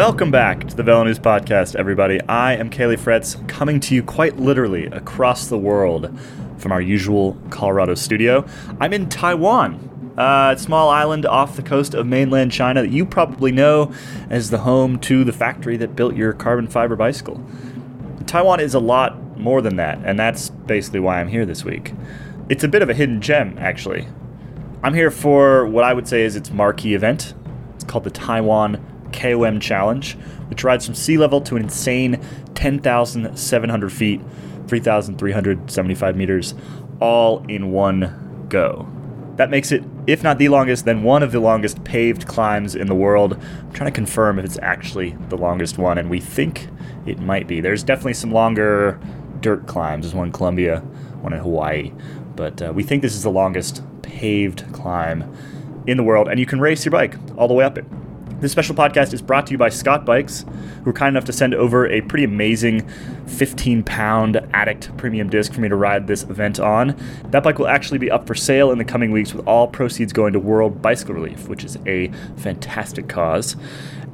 Welcome back to the Velo News Podcast, everybody. I am Caley Fretz, coming to you quite literally across the world from our usual Colorado studio. I'm in Taiwan, uh, a small island off the coast of mainland China that you probably know as the home to the factory that built your carbon fiber bicycle. Taiwan is a lot more than that, and that's basically why I'm here this week. It's a bit of a hidden gem, actually. I'm here for what I would say is its marquee event. It's called the Taiwan KOM Challenge, which rides from sea level to an insane 10,700 feet, 3,375 meters, all in one go. That makes it, if not the longest, then one of the longest paved climbs in the world. I'm trying to confirm if it's actually the longest one, and we think it might be. There's definitely some longer dirt climbs. There's one in Colombia, one in Hawaii, but uh, we think this is the longest paved climb in the world, and you can race your bike all the way up it. This special podcast is brought to you by Scott Bikes, who were kind enough to send over a pretty amazing 15 pound Addict premium disc for me to ride this event on. That bike will actually be up for sale in the coming weeks, with all proceeds going to World Bicycle Relief, which is a fantastic cause.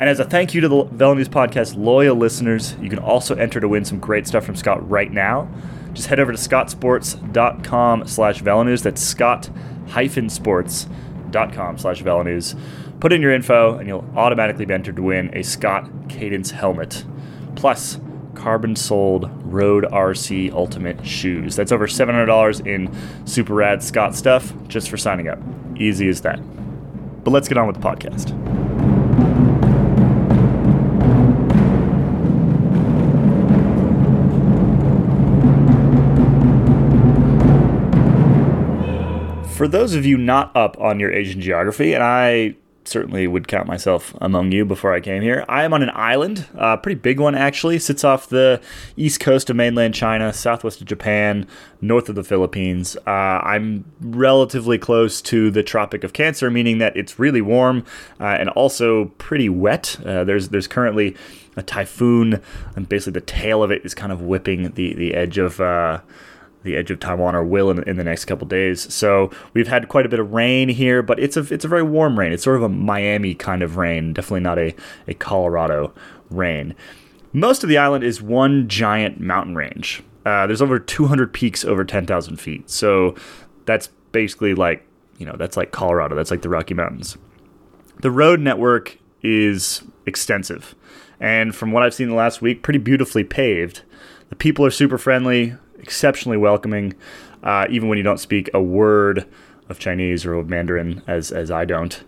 And as a thank you to the Velo News Podcast loyal listeners, you can also enter to win some great stuff from Scott right now. Just head over to scottsports.com slash velonews. That's scott-sports.com slash velonews. Put in your info, and you'll automatically be entered to win a Scott Cadence helmet. Plus, carbon sold Road RC Ultimate shoes. That's over $700 in super rad Scott stuff just for signing up. Easy as that. But let's get on with the podcast. For those of you not up on your Asian geography, and I certainly would count myself among you before I came here. I am on an island, a pretty big one actually, sits off the east coast of mainland China, southwest of Japan, north of the Philippines. Uh, I'm relatively close to the Tropic of Cancer, meaning that it's really warm uh, and also pretty wet. Uh, there's there's currently a typhoon, and basically the tail of it is kind of whipping the the edge of uh, the edge of Taiwan or will in, in, the next couple days. So we've had quite a bit of rain here, but it's a it's a very warm rain. It's sort of a Miami kind of rain, definitely not a, a Colorado rain. Most of the island is one giant mountain range. Uh, there's over 200 peaks over 10,000 feet. So that's basically like, you know, that's like Colorado. That's like the Rocky Mountains. The road network is extensive. And from what I've seen the last week, pretty beautifully paved. The people are super friendly exceptionally welcoming, uh, even when you don't speak a word of Chinese or Mandarin, as as I don't.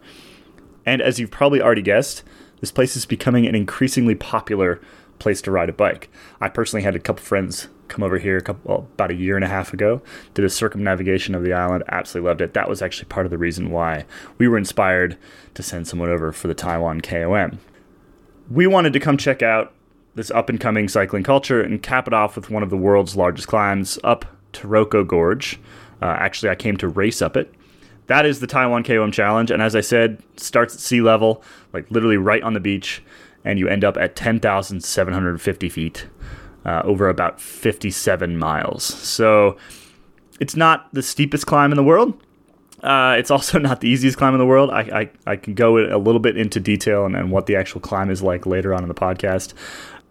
And as you've probably already guessed, this place is becoming an increasingly popular place to ride a bike. I personally had a couple friends come over here a couple well, about a year and a half ago, did a circumnavigation of the island, absolutely loved it. That was actually part of the reason why we were inspired to send someone over for the Taiwan KOM. We wanted to come check out this up and coming cycling culture and cap it off with one of the world's largest climbs up Taroko Gorge. Uh, actually, I came to race up it. That is the Taiwan KOM Challenge, and as I said, starts at sea level, like literally right on the beach, and you end up at 10,750 feet uh, over about 57 miles. So it's not the steepest climb in the world. Uh, it's also not the easiest climb in the world. I, I, I can go a little bit into detail and, and what the actual climb is like later on in the podcast.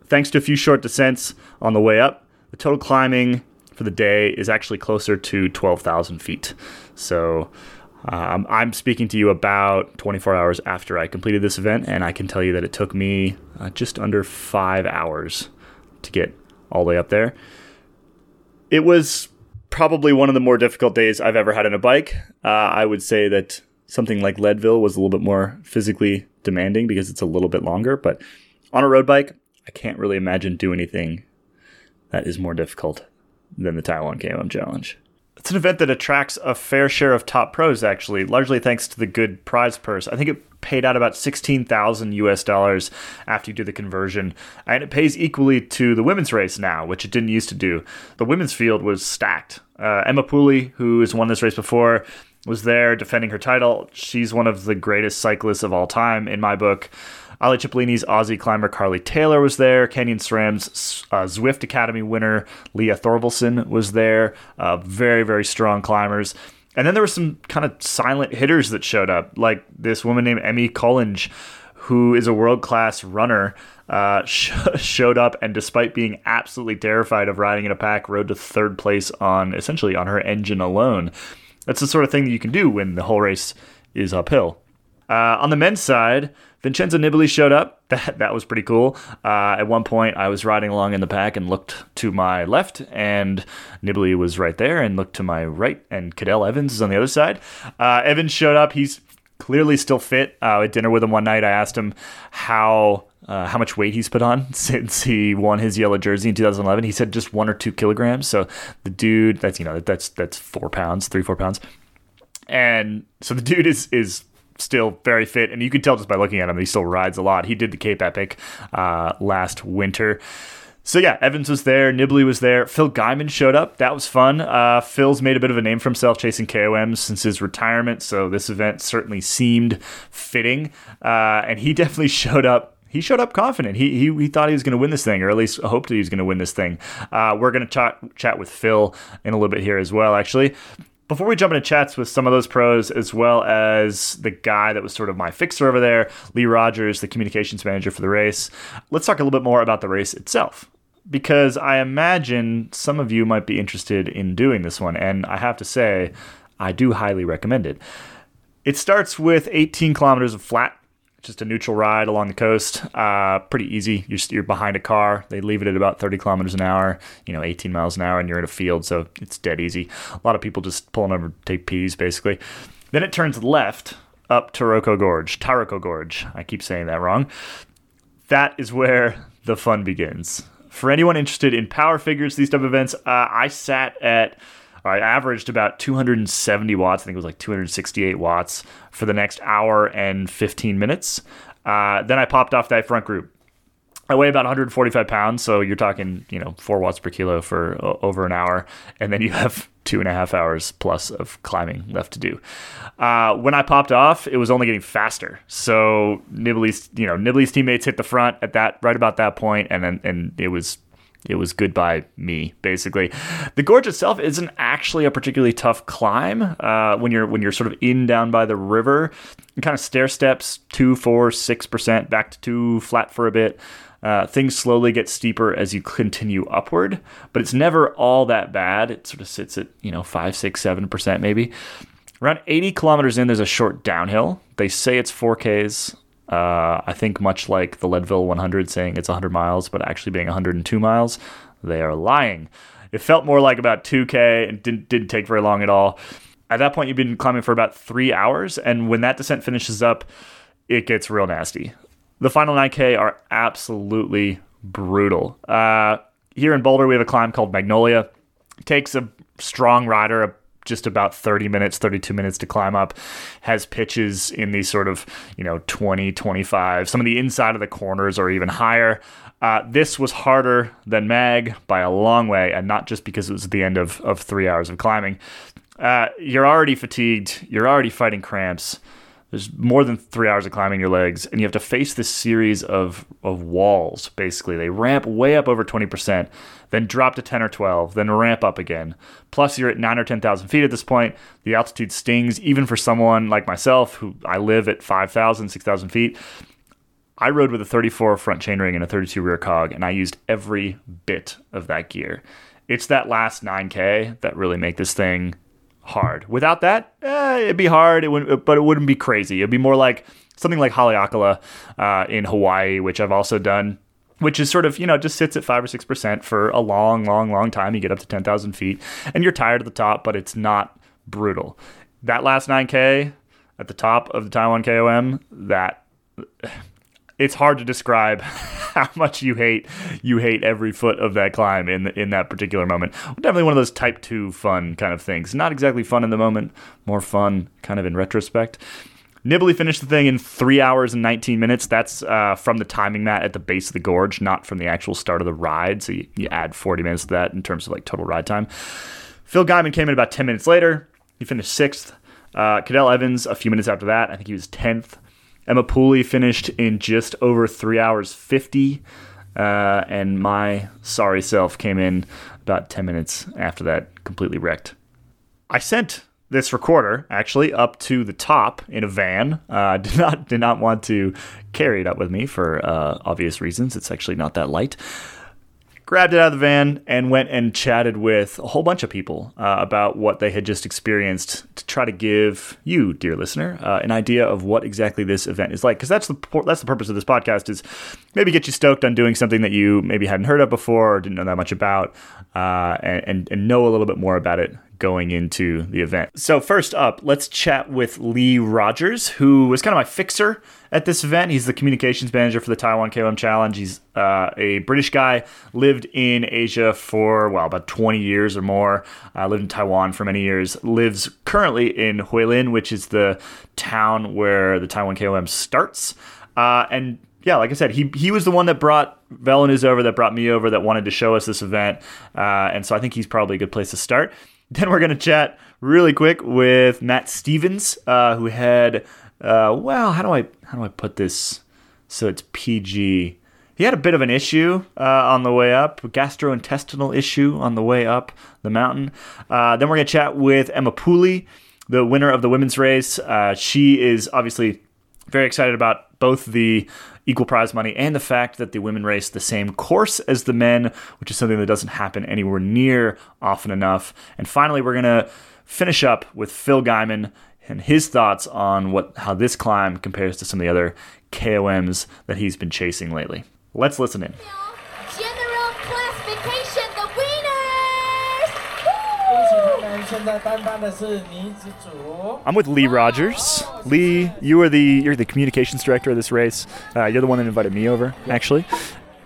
Thanks to a few short descents on the way up, the total climbing for the day is actually closer to 12,000 feet. So um, I'm speaking to you about 24 hours after I completed this event, and I can tell you that it took me uh, just under five hours to get all the way up there. It was probably one of the more difficult days I've ever had on a bike. Uh, I would say that something like Leadville was a little bit more physically demanding because it's a little bit longer, but on a road bike, I can't really imagine do anything that is more difficult than the Taiwan KOM Challenge. It's an event that attracts a fair share of top pros, actually, largely thanks to the good prize purse. I think it paid out about 16,000 US dollars after you do the conversion, and it pays equally to the women's race now, which it didn't used to do. The women's field was stacked. Uh, Emma Pooley, who has won this race before, was there defending her title. She's one of the greatest cyclists of all time in my book. Alé Cipollini's Aussie climber Carly Taylor was there. Canyon SRAM's uh, Zwift Academy winner Leah Thorvilson was there. Uh, very, very strong climbers. And then there were some kind of silent hitters that showed up, like this woman named Emmy Collinge, who is a world class runner, uh, sh- showed up and, despite being absolutely terrified of riding in a pack, rode to third place on essentially on her engine alone. That's the sort of thing that you can do when the whole race is uphill. Uh, on the men's side, Vincenzo Nibali showed up. That that was pretty cool. Uh, at one point, I was riding along in the pack and looked to my left, and Nibali was right there, and looked to my right, and Cadel Evans is on the other side. Uh, Evans showed up. He's clearly still fit. Uh, at dinner with him one night, I asked him how uh, how much weight he's put on since he won his yellow jersey in 2011. He said just one or two kilograms. So the dude, that's you know that's that's four pounds, three four pounds, and so the dude is is still very fit, and you can tell just by looking at him, he still rides a lot. He did the Cape Epic uh, last winter. So yeah, Evans was there, Nibali was there, Phil Gaimon showed up. That was fun. Uh, Phil's made a bit of a name for himself chasing KOMs since his retirement, so this event certainly seemed fitting. Uh, and he definitely showed up he showed up confident. He he, he thought he was going to win this thing, or at least hoped that he was going to win this thing. Uh, we're going to chat chat with Phil in a little bit here as well, actually. Before we jump into chats with some of those pros, as well as the guy that was sort of my fixer over there, Lee Rogers, the communications manager for the race, let's talk a little bit more about the race itself. Because I imagine some of you might be interested in doing this one, and I have to say, I do highly recommend it. It starts with 18 kilometers of flat just a neutral ride along the coast. Uh, pretty easy. You're, you're behind a car. They leave it at about 30 kilometers an hour, you know, 18 miles an hour, and you're in a field, so it's dead easy. A lot of people just pulling over to take pees, basically. Then it turns left up Taroko Gorge. Taroko Gorge. I keep saying that wrong. That is where the fun begins. For anyone interested in power figures, these type of events, uh, I sat at I averaged about 270 watts. I think it was like 268 watts for the next hour and 15 minutes. Uh, then I popped off that front group. I weigh about 145 pounds, so you're talking, you know, four watts per kilo for uh, over an hour, and then you have two and a half hours plus of climbing left to do. Uh, when I popped off, it was only getting faster. So Nibali's, you know, Nibali's teammates hit the front at that right about that point, and then and it was it was goodbye me basically. The gorge itself isn't actually a particularly tough climb uh, when you're when you're sort of in down by the river. Kind of stair steps two four six percent back to two flat for a bit. Uh, things slowly get steeper as you continue upward but it's never all that bad. It sort of sits at you know five six seven percent maybe. Around 80 kilometers in there's a short downhill. They say it's 4ks uh, I think much like the Leadville 100 saying it's 100 miles, but actually being 102 miles, they are lying. It felt more like about 2K and didn't, didn't take very long at all. At that point, you've been climbing for about three hours, and when that descent finishes up, it gets real nasty. The final 9K are absolutely brutal. Uh, here in Boulder, we have a climb called Magnolia. It takes a strong rider, a just about 30 minutes, 32 minutes to climb up, has pitches in these sort of, you know, 20, 25. Some of the inside of the corners are even higher. Uh, this was harder than Mag by a long way, and not just because it was the end of, of three hours of climbing. Uh, you're already fatigued, you're already fighting cramps. There's more than three hours of climbing your legs, and you have to face this series of, of walls, basically. They ramp way up over 20%, then drop to 10 or 12, then ramp up again. Plus, you're at 9 or 10,000 feet at this point. The altitude stings, even for someone like myself, who I live at 5,000, 6,000 feet. I rode with a 34 front chainring and a 32 rear cog, and I used every bit of that gear. It's that last 9K that really make this thing hard. Without that, eh, it'd be hard. It would, but it wouldn't be crazy. It'd be more like something like Haleakala uh, in Hawaii, which I've also done. Which is sort of, you know, just sits at five or six percent for a long, long, long time. You get up to 10,000 feet and you're tired at the top, but it's not brutal. That last 9K at the top of the Taiwan KOM, that it's hard to describe how much you hate you hate every foot of that climb in in that particular moment. Definitely one of those type two fun kind of things. Not exactly fun in the moment, more fun kind of in retrospect. Nibali finished the thing in three hours and 19 minutes. That's uh, from the timing mat at the base of the gorge, not from the actual start of the ride. So you, you add 40 minutes to that in terms of like total ride time. Phil Gaimon came in about 10 minutes later. He finished sixth. Uh, Cadel Evans, a few minutes after that, I think he was 10th. Emma Pooley finished in just over three hours 50. Uh, and my sorry self came in about 10 minutes after that, completely wrecked. I sent this recorder actually up to the top in a van. Uh, did not did not want to carry it up with me for uh, obvious reasons. It's actually not that light. Grabbed it out of the van and went and chatted with a whole bunch of people uh, about what they had just experienced to try to give you, dear listener, uh, an idea of what exactly this event is like. Because that's the that's the purpose of this podcast is maybe get you stoked on doing something that you maybe hadn't heard of before or didn't know that much about, uh, and, and and know a little bit more about it going into the event. So, first up, let's chat with Lee Rogers, who was kind of my fixer at this event. He's the communications manager for the Taiwan KOM Challenge. He's uh, a British guy, lived in Asia for, well, about 20 years or more, uh, lived in Taiwan for many years, lives currently in Hualien, which is the town where the Taiwan KOM starts. Uh, and yeah, like I said, he he was the one that brought VeloNews over, that brought me over, that wanted to show us this event, uh, and so I think he's probably a good place to start. Then we're going to chat really quick with Matt Stevens, uh, who had, uh, well, how do I how do I put this so it's PG? He had a bit of an issue uh, on the way up, gastrointestinal issue on the way up the mountain. Uh, then we're going to chat with Emma Pooley, the winner of the women's race. Uh, she is obviously very excited about both the equal prize money and the fact that the women race the same course as the men, which is something that doesn't happen anywhere near often enough. And finally, we're going to finish up with Phil Gaimon and his thoughts on what how this climb compares to some of the other KOMs that he's been chasing lately. Let's listen in. I'm with Lee Rogers. Lee, you are the you're the communications director of this race. Uh, you're the one that invited me over, actually.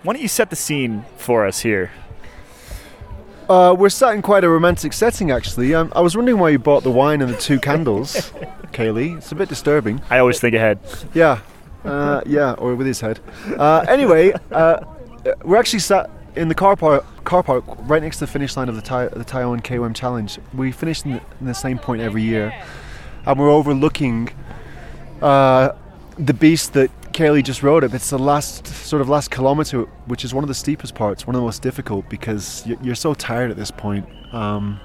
Why don't you set the scene for us here? Uh, we're sat in quite a romantic setting, actually. Um, I was wondering why you bought the wine and the two candles, Caley. It's a bit disturbing. I always think ahead. Yeah, uh, yeah, or with his head. Uh, anyway, uh, we're actually sat in the car park, car park right next to the finish line of the, tai- the Taiwan KOM Challenge. We finish in the, in the same point every year, and we're overlooking uh, the beast that Caley just rode up. It's the last sort of last kilometer, which is one of the steepest parts, one of the most difficult because you're so tired at this point. Um,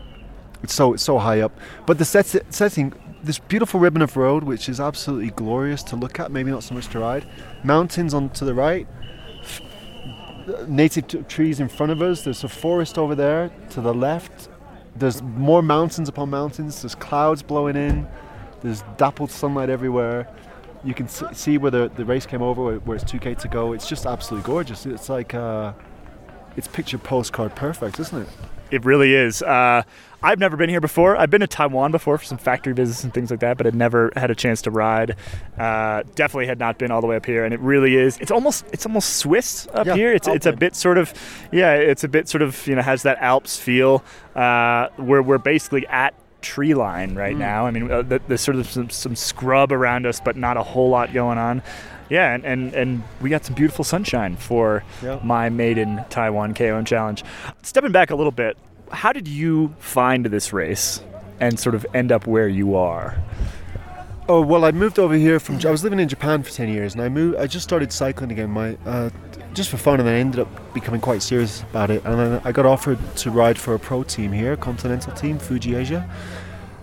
it's so it's so high up, but the set- setting, this beautiful ribbon of road, which is absolutely glorious to look at. Maybe not so much to ride. Mountains on to the right. Native t- trees in front of us. There's a forest over there to the left. There's more mountains upon mountains. There's clouds blowing in. There's dappled sunlight everywhere. You can s- see where the, the race came over, where, where it's 2k to go. It's just absolutely gorgeous. It's like, uh, it's picture postcard perfect, isn't it? It really is. Uh, I've never been here before. I've been to Taiwan before for some factory visits and things like that, but had never had a chance to ride. Uh, definitely had not been all the way up here, and it really is. It's almost it's almost Swiss up Yeah, here. It's it's a bit sort of yeah. It's a bit sort of you know has that Alps feel. Uh, where we're basically at tree line right Mm. now. I mean, uh, there's sort of some, some scrub around us, but not a whole lot going on. Yeah, and, and, and we got some beautiful sunshine for Yeah. my maiden Taiwan KOM challenge. Stepping back a little bit, how did you find this race and sort of end up where you are? Oh well, I moved over here from. I was living in Japan for ten years, and I moved. I just started cycling again, my uh, just for fun, and then I ended up becoming quite serious about it. And then I got offered to ride for a pro team here, Continental team, Fuji Asia,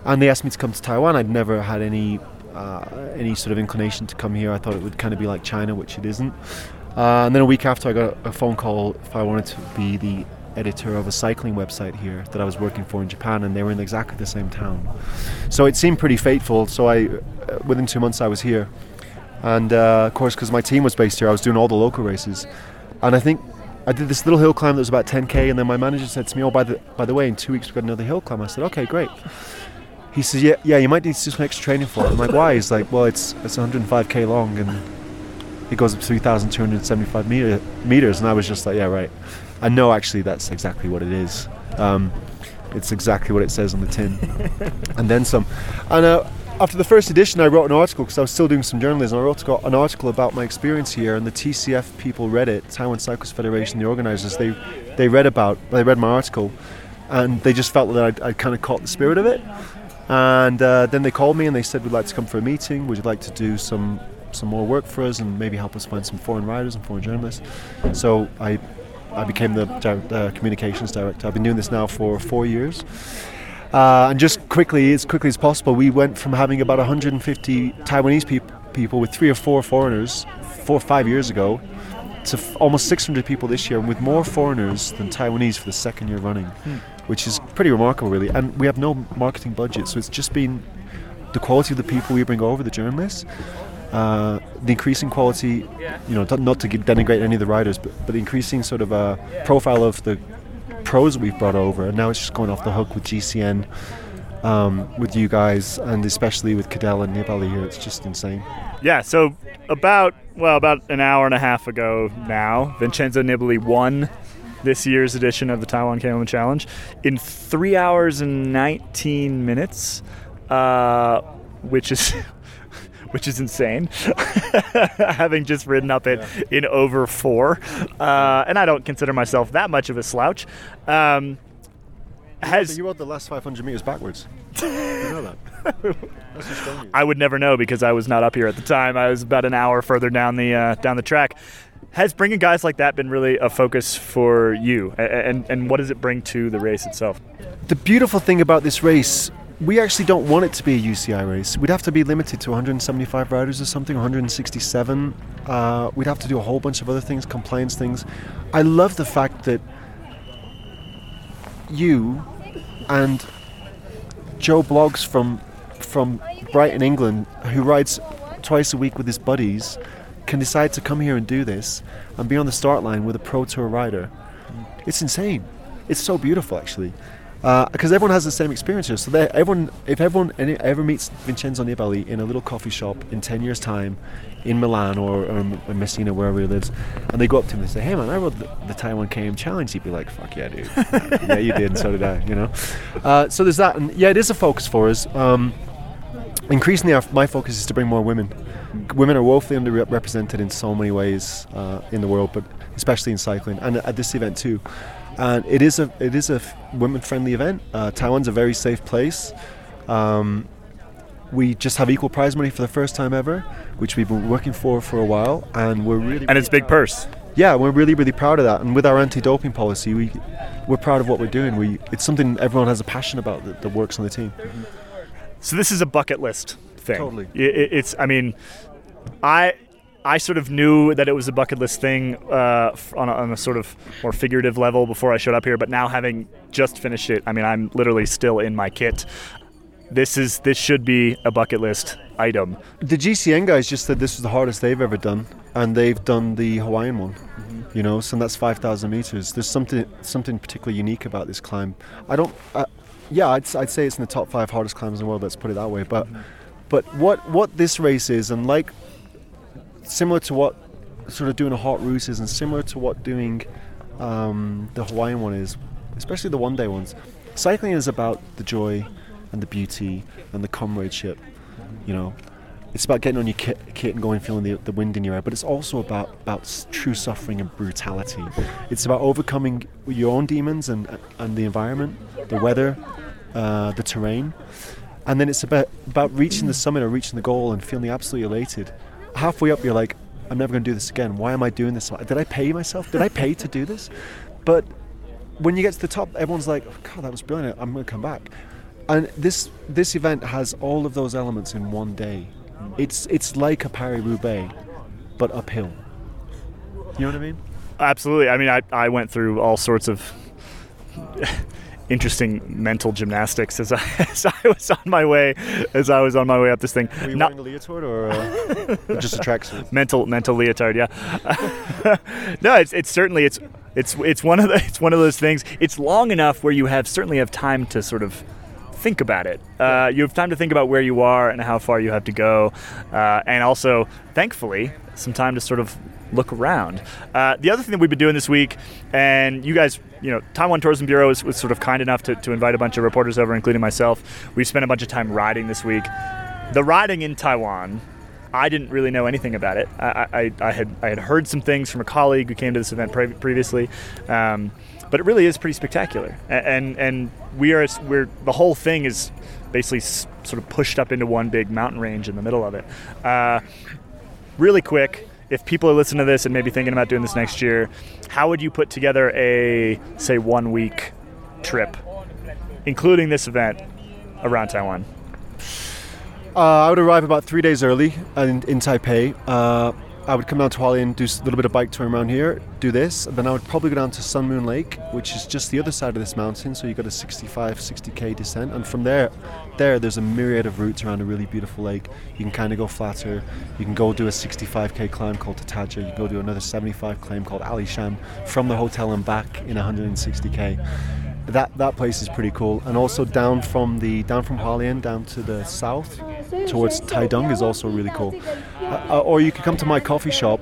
and they asked me to come to Taiwan. I'd never had any uh, any sort of inclination to come here. I thought it would kind of be like China, which it isn't. Uh, and then a week after, I got a phone call if I wanted to be the editor of a cycling website here that I was working for in Japan, and they were in exactly the same town. So it seemed pretty fateful. So I, uh, within two months, I was here, and uh, of course, because my team was based here, I was doing all the local races, and I think I did this little hill climb that was about 10k, and then my manager said to me, "Oh, by the by the way, in two weeks we've got another hill climb." I said, "Okay, great." He says, "Yeah, yeah, you might need to do some extra training for it." I'm like, "Why?" He's like, "Well, it's it's 105k long and it goes up 3,275 meter, meters," and I was just like, "Yeah, right." I know actually that's exactly what it is. Um, it's exactly what it says on the tin, and then some. And uh, after the first edition, I wrote an article because I was still doing some journalism. I wrote an article about my experience here, and the TCF people read it. Taiwan Cyclist Federation, the organisers, they they read about, they read my article, and they just felt that I'd, I'd kind of caught the spirit of it. And uh, then they called me and they said, "We'd like to come for a meeting. Would you like to do some some more work for us and maybe help us find some foreign writers and foreign journalists?" So I I became the uh, communications director. I've been doing this now for four years. Uh, and just quickly, as quickly as possible, we went from having about 150 Taiwanese peop- people with three or four foreigners four or five years ago to f- almost 600 people this year, with more foreigners than Taiwanese for the second year running, which is pretty remarkable, really. And we have no marketing budget, so it's just been the quality of the people we bring over, the journalists, uh, the increasing quality, you know, not- to denigrate any of the riders, but, but the increasing sort of uh, profile of the pros we've brought over, and now it's just going off the hook with GCN, um, with you guys, and especially with Cadel and Nibali here. It's just insane. Yeah, so about well, about an hour and a half ago now, Vincenzo Nibali won this year's edition of the Taiwan KOM Challenge in three hours and 19 minutes, uh, which is which is insane. Having just ridden up it in over four, uh, and I don't consider myself that much of a slouch. Um, has you rode the last 500 meters backwards. you know that. That's just showing you. I would never know because I was not up here at the time. I was about an hour further down the uh, down the track. Has bringing guys like that been really a focus for you, and and what does it bring to the race itself? The beautiful thing about this race, we actually don't want it to be a UCI race. We'd have to be limited to 175 riders or something, 167. Uh, we'd have to do a whole bunch of other things, compliance things. I love the fact that you and Joe Bloggs from from Brighton, England, who rides twice a week with his buddies, can decide to come here and do this and be on the start line with a pro tour rider. It's insane. It's so beautiful, actually, because everyone has the same experience here. So they, everyone, if everyone any, ever meets Vincenzo Nibali in a little coffee shop in ten years' time, in Milan or, or in Messina, wherever he lives, and they go up to him and say, "Hey, man, I rode the, the Taiwan KOM Challenge," he'd be like, "Fuck yeah, dude! yeah, you did, and so did I." You know. Uh, so there's that, and yeah, it is a focus for us. Um, increasingly, our, my focus is to bring more women. Women are woefully underrepresented in so many ways uh, in the world, but especially in cycling and at this event too. And it is a it is a women-friendly event. Uh, Taiwan's a very safe place. Um, we just have equal prize money for the first time ever, which we've been working for for a while, and we're really And it's big purse. yeah, we're really really proud of that. And with our anti-doping policy, we we're proud of what we're doing. We it's something everyone has a passion about that, that works on the team. So this is a bucket list thing. Totally. I- I- it's. I mean, I. I sort of knew that it was a bucket list thing uh, on, a, on a sort of more figurative level before I showed up here, but now having just finished it, I mean, I'm literally still in my kit. This is this should be a bucket list item. The GCN guys just said this was the hardest they've ever done, and they've done the Hawaiian one. You know, so that's 5,000 meters. There's something something particularly unique about this climb. I don't. Uh, yeah, I'd, I'd say it's in the top five hardest climbs in the world. Let's put it that way. But but what what this race is, and like similar to what sort of doing a Haute Route is, and similar to what doing um, the Hawaiian one is, especially the one day ones. Cycling is about the joy and the beauty and the comradeship. You know, it's about getting on your kit, kit and going, feeling the, the wind in your hair. But it's also about about true suffering and brutality. It's about overcoming your own demons and and the environment, the weather, uh, the terrain, and then it's about about reaching the summit or reaching the goal and feeling absolutely elated. Halfway up, you're like, I'm never going to do this again. Why am I doing this? Did I pay myself? Did I pay to do this? But when you get to the top, everyone's like, oh, God, that was brilliant. I'm going to come back. And this this event has all of those elements in one day. It's it's like a Paris Roubaix, but uphill. You know what I mean? Absolutely. I mean, I, I went through all sorts of interesting mental gymnastics as I, as I was on my way as I was on my way up this thing. Were you Not- wearing a leotard or uh, just a tracksuit? mental mental leotard yeah. No it's, it's certainly it's it's it's one of the it's one of those things. It's long enough where you have certainly have time to sort of think about it. Uh, you have time to think about where you are and how far you have to go. Uh, and also thankfully some time to sort of look around uh, the other thing that we've been doing this week and you guys you know taiwan tourism bureau was, was sort of kind enough to, to invite a bunch of reporters over including myself We've spent a bunch of time riding this week the riding in taiwan I didn't really know anything about it. I, I, I had I had heard some things from a colleague who came to this event pre- previously, um, but it really is pretty spectacular. And and we are we're the whole thing is basically sort of pushed up into one big mountain range in the middle of it. Uh, really quick, if people are listening to this and maybe thinking about doing this next year, how would you put together a say one week trip including this event around Taiwan? Uh, I would arrive about three days early in, in Taipei. Uh, I would come down to Hualien, and do a little bit of bike touring around here, do this, and then I would probably go down to Sun Moon Lake, which is just the other side of this mountain. So you got a 65, 60k descent, and from there, there there's a myriad of routes around a really beautiful lake. You can kind of go flatter. You can go do a 65k climb called Tataja. You can go do another 75 climb called Alishan from the hotel and back in 160k that that place is pretty cool. And also down from the down from Hualien down to the south towards Taidong is also really cool. Uh, uh, or you could come to my coffee shop,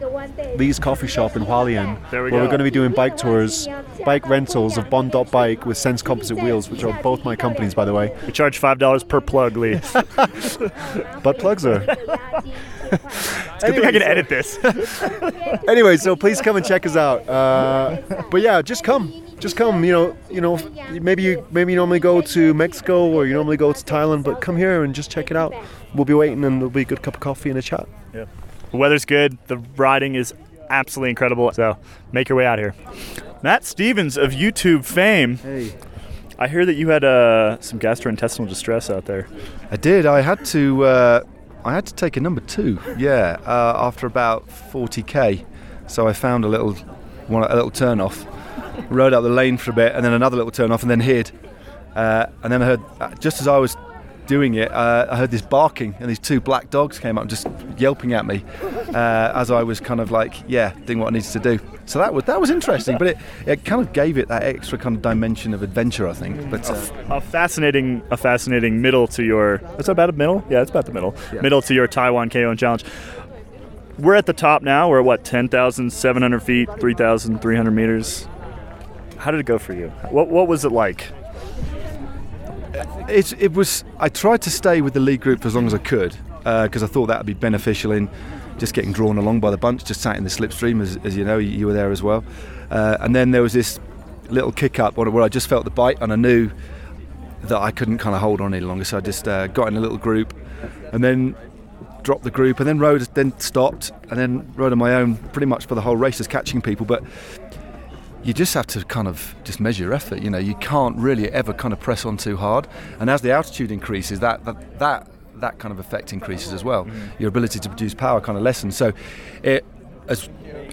Lee's Coffee Shop in Hualien, we where go. we're going to be doing bike tours, bike rentals of Bond Dot Bike with Sense Composite wheels, which are both my companies, by the way. We charge five dollars per plug, Lee. Butt plugs are. Good thing I can edit this. anyway, so please come and check us out. Uh, but yeah, just come, just come. You know, you know, maybe you maybe you normally go to Mexico or you normally go to Thailand, but come here and just check it out. We'll be waiting, and there'll be a good cup of coffee and a chat. Yeah. The weather's good. The riding is absolutely incredible. So make your way out here. Matt Stevens of YouTube fame. Hey. I hear that you had uh, some gastrointestinal distress out there. I did. I had to. Uh, I had to take a number two. Yeah, uh, after about 40k. So I found a little, one, a little turn off, rode up the lane for a bit, and then another little turn off, and then hid. Uh, and then I heard, uh, just as I was doing it, uh, I heard this barking, and these two black dogs came up, just yelping at me, uh, as I was kind of like, yeah, doing what I needed to do. So that was that was interesting, but it, it kind of gave it that extra kind of dimension of adventure, I think. But uh, A fascinating, a fascinating middle to your. Is that about a middle? Yeah, it's about the middle. Middle to your Taiwan KOM challenge. We're at the top now. We're at what, 10,700 feet, 3,300 meters. How did it go for you? What, what was it like? It's, it was. I tried to stay with the lead group as long as I could because I thought that would be beneficial in just getting drawn along by the bunch. Just sat in the slipstream, as, as you know, you, you were there as well. Uh, and then there was this little kick up where where I just felt the bite, and I knew that I couldn't kind of hold on any longer. So I just uh, got in a little group, and then dropped the group, and then rode, then stopped, and then rode on my own pretty much for the whole race, just catching people. But you just have to kind of just measure your effort. You know, you can't really ever kind of press on too hard. And as the altitude increases, that that that, that kind of effect increases as well. Mm-hmm. Your ability to produce power kind of lessens. So, it as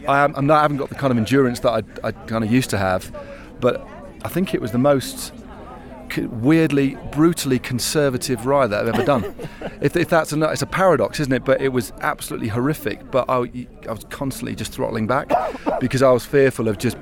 I, am, I'm not, I haven't got the kind of endurance that I, I kind of used to have, but I think it was the most weirdly, brutally conservative ride that I've ever done. if, if that's a, it's a paradox, isn't it? But it was absolutely horrific. But I, I was constantly just throttling back because I was fearful of just,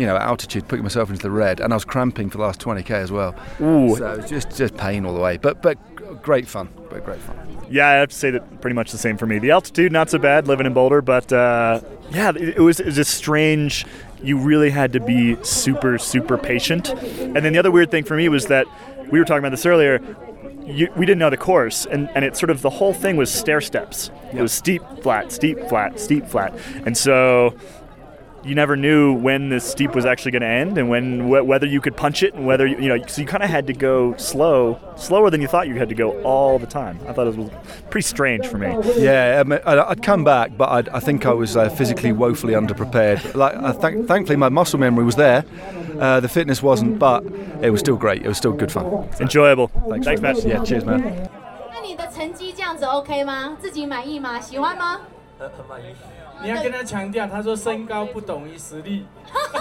you know, altitude, putting myself into the red, and I was cramping for the last 20k as well. Ooh. So it was just just pain all the way. But but great fun. But great fun. Yeah, I have to say that pretty much the same for me. The altitude, not so bad, living in Boulder, but uh, yeah, it, it was it was just strange. You really had to be super, super patient. And then the other weird thing for me was that we were talking about this earlier. You, we didn't know the course, and, and it sort of the whole thing was stair steps. It was steep, flat, steep, flat, steep, flat, and so you never knew when the steep was actually going to end and when wh- whether you could punch it and whether you, you know so you kind of had to go slow slower than you thought you had to go all the time i thought it was pretty strange for me Yeah, um, I- I'd come back, but I'd, I think I was uh, physically woefully underprepared. Like, I thank thankfully, my muscle memory was there. Uh, the fitness wasn't, but it was still great. It was still good fun. enjoyable Thanks, thanks very matt much. Yeah, cheers, man. 那你的成绩这样子 OK 吗？自己满意吗？喜欢吗？ 你要跟他强调，他说身高不等于实力。他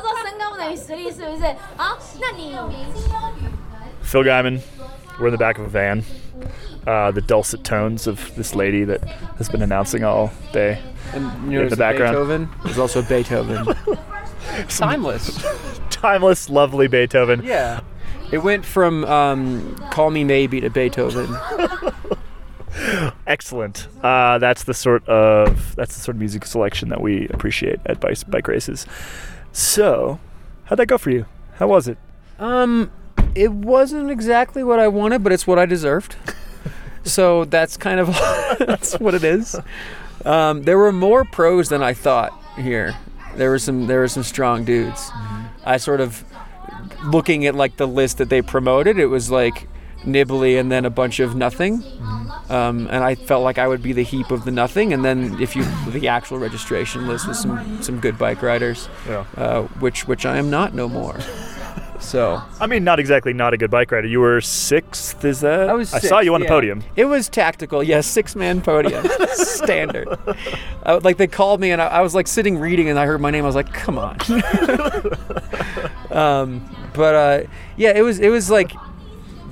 说身高不等于实力，是不是？好，那你。Phil Gaimon, we're in the back of a van. Uh, the dulcet tones of this lady that has been announcing all day and in the background. Beethoven. There's also Beethoven. Timeless. Timeless, lovely Beethoven. Yeah. It went from um, Call Me Maybe to Beethoven. excellent uh, that's the sort of that's the sort of music selection that we appreciate at bike, bike races so how'd that go for you how was it Um, it wasn't exactly what I wanted, but it's what I deserved. so that's kind of that's what it is. Um, there were more pros than I thought here. There were some there were some strong dudes. I sort of looking at like the list that they promoted. It was like nibbly and then a bunch of nothing. Um, and I felt like I would be the heap of the nothing. And then if you the actual registration list was some some good bike riders, Yeah. uh, which which I am not no more. So I mean, not exactly not a good bike rider. You were sixth, is that? I was. I saw you on the podium. It was tactical, yes, six man podium, standard. I, like they called me and I, I was like sitting reading and I heard my name. I was like, come on. um, but uh, yeah, it was it was like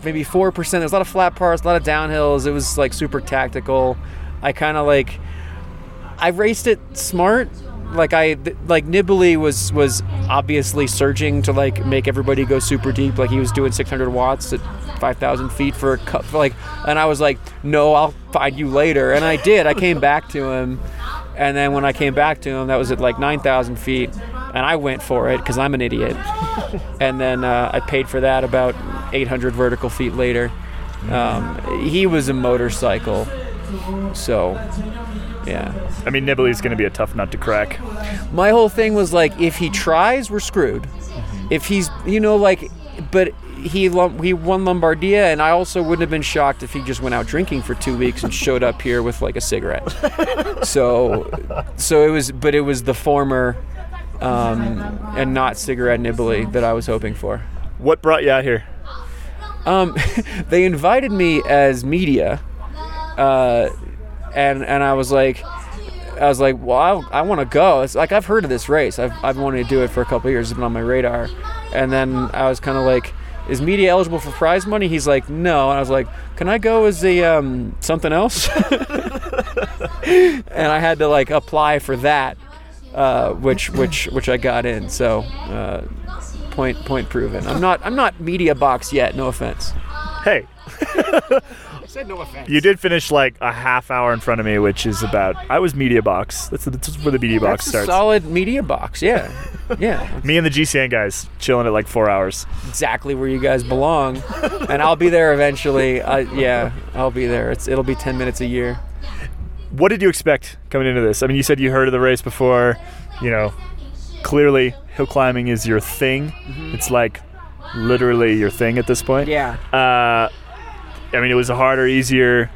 maybe four percent. There's a lot of flat parts, a lot of downhills. It was like super tactical. I kind of like I raced it smart. Like I like Nibbly was was obviously surging to like make everybody go super deep. Like he was doing 600 watts at 5,000 feet for a cup. Like, and I was like, no, I'll find you later. And I did. I came back to him, and then when I came back to him, that was at like 9,000 feet, and I went for it because I'm an idiot. and then uh, I paid for that about 800 vertical feet later. Um, he was a motorcycle, so yeah. I mean, Nibley's going to be a tough nut to crack. My whole thing was like, if he tries, we're screwed. If he's, you know, like, but he he won Lombardia, and I also wouldn't have been shocked if he just went out drinking for two weeks and showed up here with like a cigarette. so, so it was, but it was the former, um, and not cigarette nibbly that I was hoping for. What brought you out here? Um, they invited me as media, uh, and and I was like, I was like, well, I'll, I want to go. It's like I've heard of this race. I've I've wanted to do it for a couple years. It's been on my radar, and then I was kind of like. Is media eligible for prize money? He's like, no. And I was like, can I go as a um, something else? and I had to like apply for that, uh, which which which I got in. So uh, point point proven. I'm not I'm not media box yet. No offense. Hey, I said no offense. you did finish like a half hour in front of me, which is about. I was media box. That's, that's where the media box That's a starts. solid media box. Yeah, yeah, Me and the GCN guys chilling at like four hours. exactly where you guys belong. and I'll be there eventually. Uh, yeah, I'll be there. It's it'll be ten minutes a year. What did you expect coming into this? I mean, you said you heard of the race before. You know, clearly hill climbing is your thing. It's like literally your thing at this point. Yeah. Uh, I mean, it was a harder, easier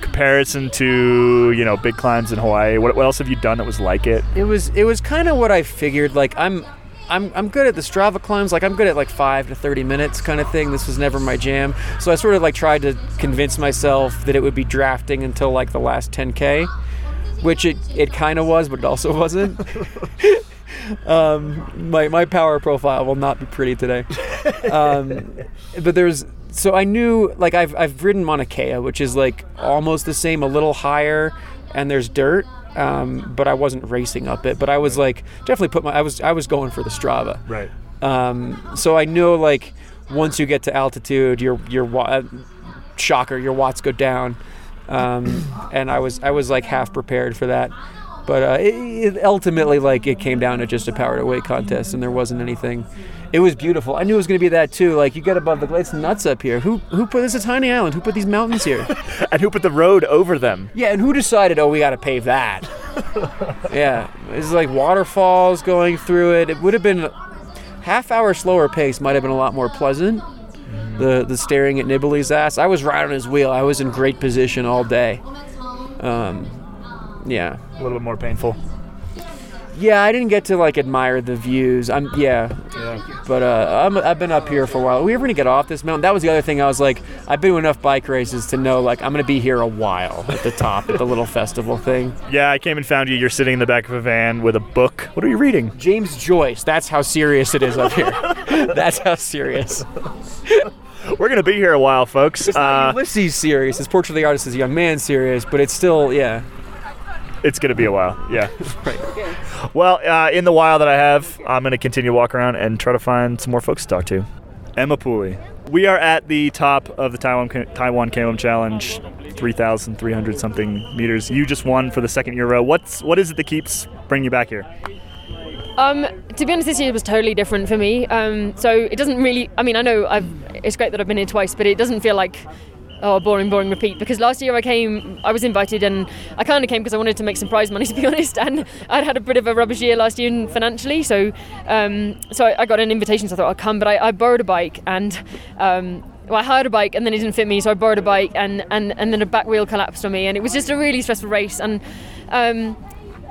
comparison to you know big climbs in Hawaii. What, what else have you done that was like it? It was it was kind of what I figured. Like I'm. I'm, I'm good at the Strava climbs. Like I'm good at like five to thirty minutes kind of thing. This was never my jam, so I sort of like tried to convince myself that it would be drafting until like the last 10k, which it, it kind of was, but it also wasn't. um, my my power profile will not be pretty today. Um, but there's so I knew like I've I've ridden Mauna Kea, which is like almost the same, a little higher, and there's dirt. Um, but I wasn't racing up it. But I was like definitely put my I was I was going for the Strava. Right. Um, so I know like once you get to altitude, your your uh, shocker, your watts go down, um, and I was I was like half prepared for that. But uh, it, it ultimately, like it came down to just a power to weight contest, and there wasn't anything. It was beautiful. I knew it was going to be that too. Like you get above the it's nuts up here. Who who put this? Is a tiny island. Who put these mountains here? And who put the road over them? Yeah, and who decided? Oh, we got to pave that. yeah, it's like waterfalls going through it. It would have been half hour slower pace. Might have been a lot more pleasant. The the staring at Nibbly's ass. I was right on his wheel. I was in great position all day. Um, yeah, A little bit more painful. yeah. I didn't get to like admire the views. I'm yeah, but uh, I'm, I've been up here for a while. Are we ever gonna get off this mountain? That was the other thing. I was like, I've been to enough bike races to know like I'm gonna be here a while at the top at the little festival thing. Yeah, I came and found you. You're sitting in the back of a van with a book. What are you reading? James Joyce. That's how serious it is up here. That's how serious. We're gonna be here a while, folks. It's Uh, Ulysses serious. His portrait of the artist is a young man serious, but it's still yeah. It's gonna be a while. Yeah. Right. Well, uh, in the while that I have, I'm gonna continue to walk around and try to find some more folks to talk to. Emma Pooley. We are at the top of the Taiwan Taiwan KOM Challenge, 3,300 something meters. You just won for the second year row. What's what is it that keeps bringing you back here? Um, to be honest, this year was totally different for me. Um, so it doesn't really. I mean, I know I've. It's great that I've been here twice, but it doesn't feel like oh, boring, boring repeat. Because last year I came, I was invited, and I kind of came because I wanted to make some prize money, to be honest. And I'd had a bit of a rubbish year last year financially, so um, so I, I got an invitation, so I thought I'd come. But I, I borrowed a bike and. Um, well, I hired a bike and then it didn't fit me, so I borrowed a bike and, and, and then a back wheel collapsed on me, and it was just a really stressful race. And um,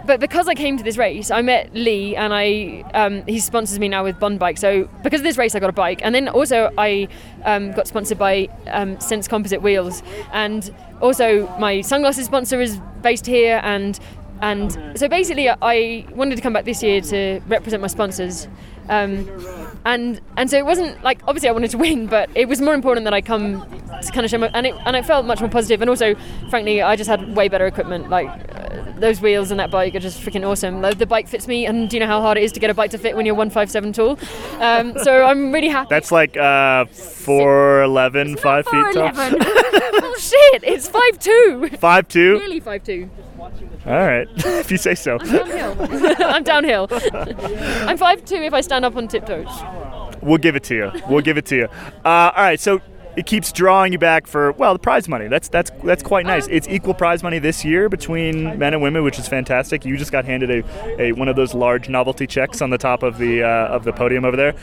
but because I came to this race, I met Lee, and I um, he sponsors me now with Bond Bike. So because of this race, I got a bike, and then also I um, got sponsored by um, Sense Composite Wheels, and also my sunglasses sponsor is based here, and and so basically I wanted to come back this year to represent my sponsors. Um, and and so it wasn't like obviously I wanted to win, but it was more important that I come to kind of show my and it and it felt much more positive. And also, frankly, I just had way better equipment. Like uh, those wheels and that bike are just freaking awesome. The, the bike fits me, and do you know how hard it is to get a bike to fit when you're 157 tall? Um, so I'm really happy. That's like uh, 4'11", 5 feet tall. 4'11. oh shit! It's 5'2". 5'2"? Nearly 5'2". All right, if you say so. Downhill. I'm downhill. I'm 5'2 if I stand up on tiptoes. We'll give it to you. We'll give it to you. Uh, all right, so it keeps drawing you back for well the prize money. That's that's that's quite nice. It's equal prize money this year between men and women, which is fantastic. You just got handed a, a one of those large novelty checks on the top of the uh, of the podium over there.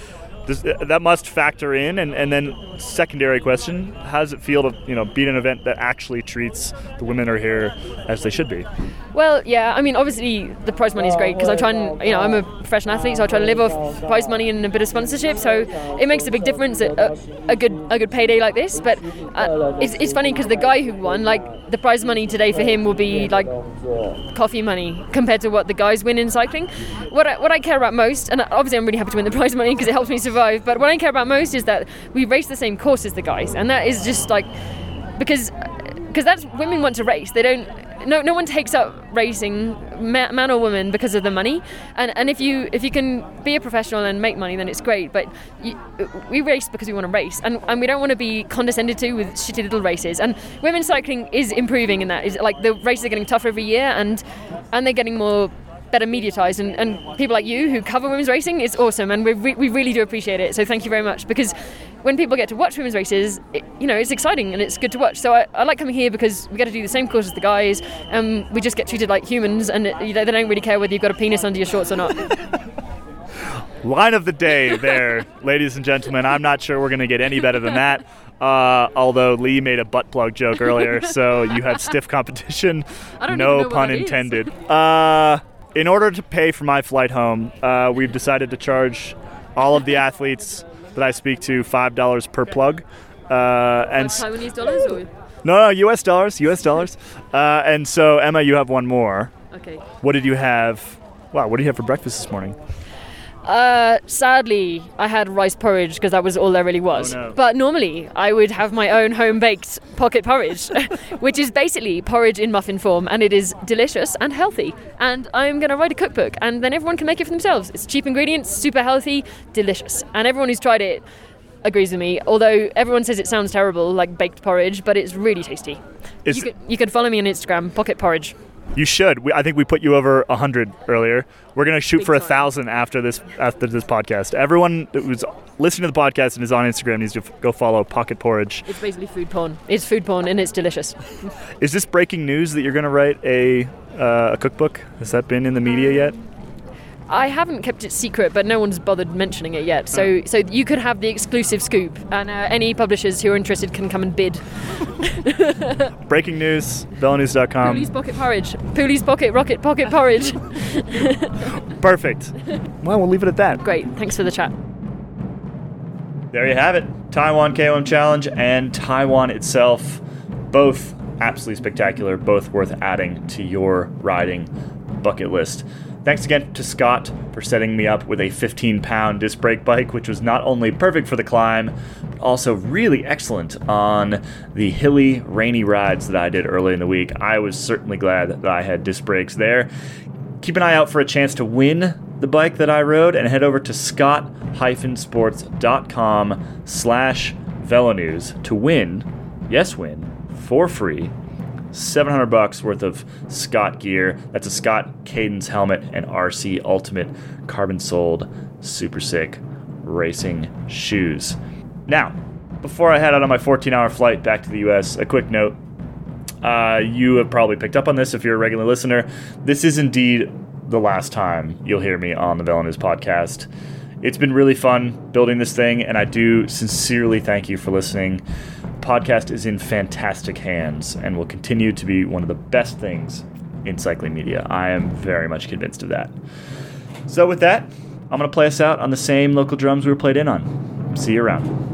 Does, that must factor in, and, and then secondary question: How does it feel to you know be at an event that actually treats the women are here as they should be? Well, yeah. I mean, obviously the prize money is great because I try and you know I'm a professional athlete, so I try to live off prize money and a bit of sponsorship. So it makes a big difference a, a good a good payday like this. But uh, it's, it's funny because the guy who won, like the prize money today for him will be like coffee money compared to what the guys win in cycling. What I, what I care about most, and obviously I'm really happy to win the prize money because it helps me survive. But what I care about most is that we race the same course as the guys, and that is just like because because that's women want to race. They don't. No, no one takes up racing, man or woman, because of the money. And and if you if you can be a professional and make money, then it's great. But you, we race because we want to race, and, and we don't want to be condescended to with shitty little races. And women's cycling is improving in that. Is like the races are getting tougher every year, and and they're getting more better mediatized and, and people like you who cover women's racing it's awesome and we, re- we really do appreciate it so thank you very much because when people get to watch women's races it, you know it's exciting and it's good to watch so I, I like coming here because we get to do the same course as the guys and we just get treated like humans and it, you know, they don't really care whether you've got a penis under your shorts or not Line of the day there, ladies and gentlemen. I'm not sure we're going to get any better than that. Uh, although Lee made a butt plug joke earlier, so you have stiff competition. I don't no pun is. intended. Uh, in order to pay for my flight home, uh, we've decided to charge all of the athletes that I speak to five dollars per plug. Uh, and Taiwanese dollars or no, no, U.S. dollars, U.S. dollars. Uh, and so Emma, you have one more. okay What did you have? Wow, what did you have for breakfast this morning? Uh, sadly, I had rice porridge because that was all there really was. Oh, no. But normally, I would have my own home baked pocket porridge, which is basically porridge in muffin form, and it is delicious and healthy. And I'm going to write a cookbook, and then everyone can make it for themselves. It's cheap ingredients, super healthy, delicious. And everyone who's tried it agrees with me, although everyone says it sounds terrible, like baked porridge, but it's really tasty. Is- you, could, you could follow me on Instagram, pocket porridge. You should. We, I think we put you over hundred earlier. We're gonna shoot Big for a thousand after this after this podcast. Everyone who's listening to the podcast and is on Instagram needs to go follow Pocket Porridge. It's basically food porn. It's food porn, and it's delicious. Is this breaking news that you're gonna write a uh, a cookbook? Has that been in the media yet? I haven't kept it secret, but no one's bothered mentioning it yet. So, so you could have the exclusive scoop, and uh, any publishers who are interested can come and bid. Breaking news. VeloNews.com. Pooley's pocket porridge. Pooley's pocket rocket pocket porridge. Perfect. Well, we'll leave it at that. Great. Thanks for the chat. There you have it. Taiwan KOM Challenge and Taiwan itself, both absolutely spectacular, both worth adding to your riding bucket list. Thanks again to Scott for setting me up with a 15 pound disc brake bike, which was not only perfect for the climb, but also really excellent on the hilly, rainy rides that I did early in the week. I was certainly glad that I had disc brakes there keep an eye out for a chance to win the bike that I rode and head over to scott-sports.com slash velonews to win, yes win, for free, 700 bucks worth of Scott gear. That's a Scott Cadence helmet and RC Ultimate carbon soled super sick racing shoes. Now, before I head out on my 14 hour flight back to the US, a quick note uh, you have probably picked up on this if you're a regular listener. This is indeed the last time you'll hear me on the VeloNews podcast. It's been really fun building this thing, and I do sincerely thank you for listening. The Podcast is in fantastic hands and will continue to be one of the best things in cycling media. I am very much convinced of that. So with that, I'm gonna play us out on the same local drums we were played in on. See you around.